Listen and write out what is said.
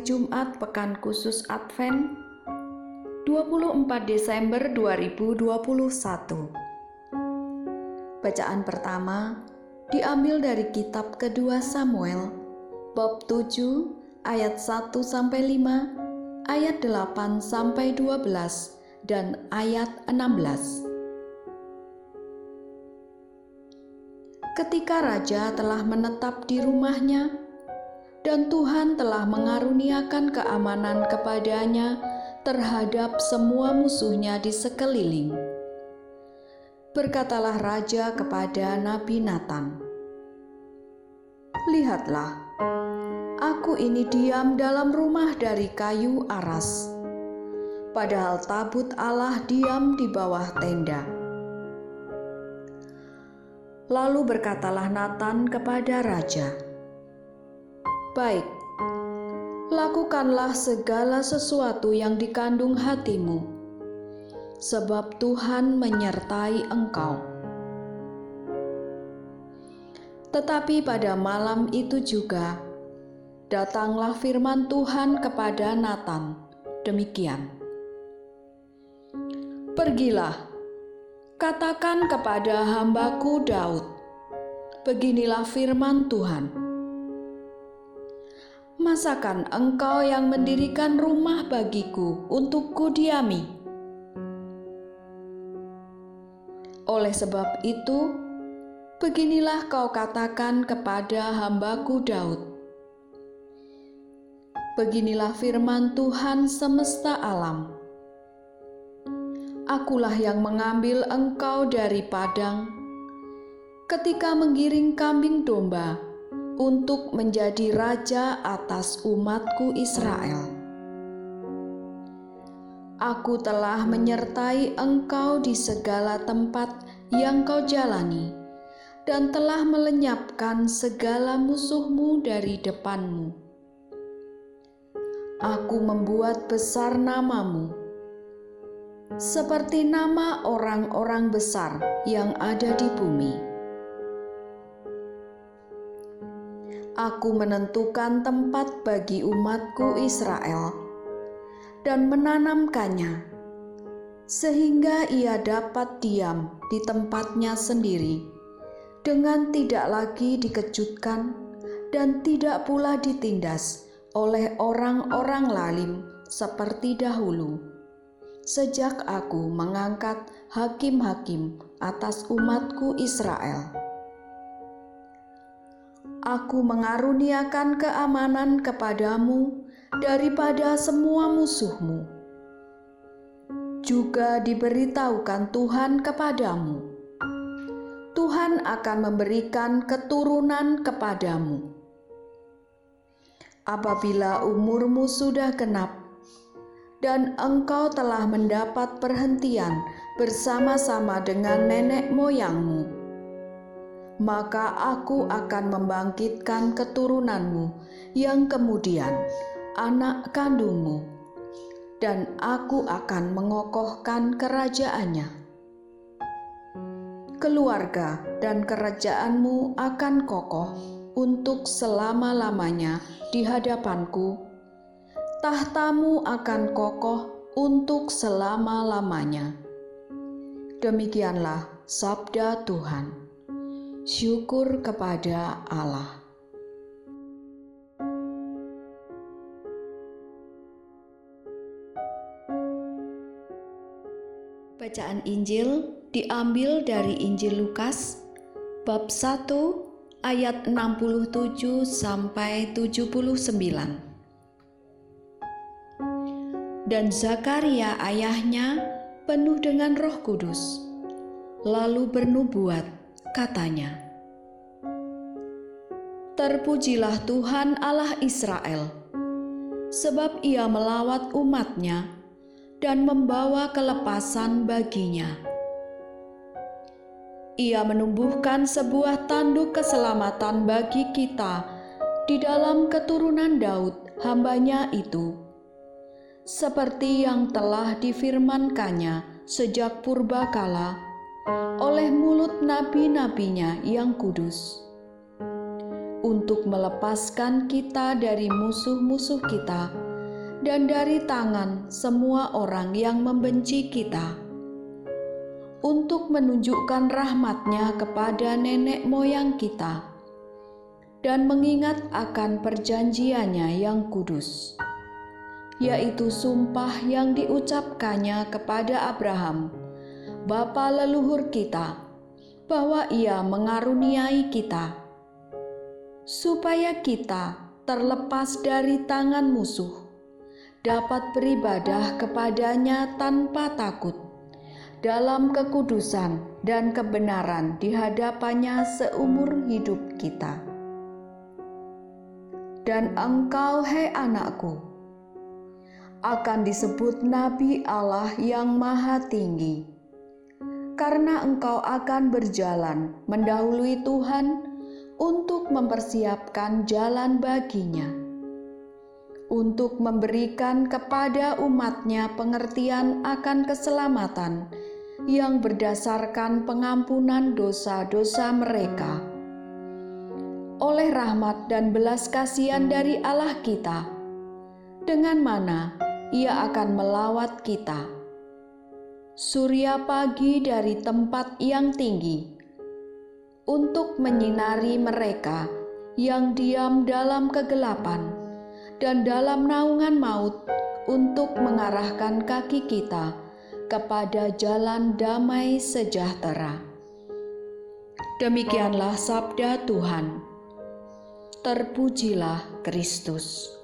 Jumat Pekan Khusus Advent 24 Desember 2021 Bacaan pertama diambil dari kitab kedua Samuel bab 7 ayat 1 sampai 5 ayat 8 sampai 12 dan ayat 16 Ketika raja telah menetap di rumahnya, dan Tuhan telah mengaruniakan keamanan kepadanya terhadap semua musuhnya di sekeliling. Berkatalah raja kepada Nabi Nathan, "Lihatlah, aku ini diam dalam rumah dari kayu aras, padahal tabut Allah diam di bawah tenda." Lalu berkatalah Nathan kepada raja, "Baik, lakukanlah segala sesuatu yang dikandung hatimu, sebab Tuhan menyertai engkau." Tetapi pada malam itu juga datanglah firman Tuhan kepada Nathan, demikian: "Pergilah, Katakan kepada hambaku Daud, beginilah firman Tuhan. Masakan engkau yang mendirikan rumah bagiku untuk kudiami? Oleh sebab itu, beginilah kau katakan kepada hambaku Daud. Beginilah firman Tuhan semesta alam akulah yang mengambil engkau dari padang ketika menggiring kambing domba untuk menjadi raja atas umatku Israel. Aku telah menyertai engkau di segala tempat yang kau jalani dan telah melenyapkan segala musuhmu dari depanmu. Aku membuat besar namamu seperti nama orang-orang besar yang ada di bumi. Aku menentukan tempat bagi umatku Israel dan menanamkannya, sehingga ia dapat diam di tempatnya sendiri, dengan tidak lagi dikejutkan dan tidak pula ditindas oleh orang-orang lalim seperti dahulu sejak aku mengangkat hakim-hakim atas umatku Israel. Aku mengaruniakan keamanan kepadamu daripada semua musuhmu. Juga diberitahukan Tuhan kepadamu. Tuhan akan memberikan keturunan kepadamu. Apabila umurmu sudah genap dan engkau telah mendapat perhentian bersama-sama dengan nenek moyangmu, maka aku akan membangkitkan keturunanmu yang kemudian anak kandungmu, dan aku akan mengokohkan kerajaannya. Keluarga dan kerajaanmu akan kokoh untuk selama-lamanya di hadapanku tahtamu akan kokoh untuk selama-lamanya. Demikianlah sabda Tuhan. Syukur kepada Allah. Bacaan Injil diambil dari Injil Lukas bab 1 ayat 67 sampai 79 dan Zakaria ayahnya penuh dengan Roh Kudus, lalu bernubuat, katanya: Terpujilah Tuhan Allah Israel, sebab Ia melawat umatnya dan membawa kelepasan baginya. Ia menumbuhkan sebuah tanduk keselamatan bagi kita di dalam keturunan Daud, hambanya itu seperti yang telah difirmankannya sejak purbakala oleh mulut nabi-nabinya yang kudus. untuk melepaskan kita dari musuh-musuh kita dan dari tangan semua orang yang membenci kita, untuk menunjukkan rahmatnya kepada nenek moyang kita, dan mengingat akan perjanjiannya yang kudus, yaitu sumpah yang diucapkannya kepada Abraham, bapa leluhur kita, bahwa ia mengaruniai kita, supaya kita terlepas dari tangan musuh dapat beribadah kepadanya tanpa takut dalam kekudusan dan kebenaran di hadapannya seumur hidup kita. Dan engkau, hai anakku, akan disebut Nabi Allah yang Maha Tinggi, karena engkau akan berjalan mendahului Tuhan untuk mempersiapkan jalan baginya untuk memberikan kepada umatnya pengertian akan keselamatan yang berdasarkan pengampunan dosa-dosa mereka. Oleh rahmat dan belas kasihan dari Allah kita, dengan mana Ia akan melawat kita. Surya pagi dari tempat yang tinggi untuk menyinari mereka yang diam dalam kegelapan dan dalam naungan maut untuk mengarahkan kaki kita kepada jalan damai sejahtera. Demikianlah sabda Tuhan. Terpujilah Kristus.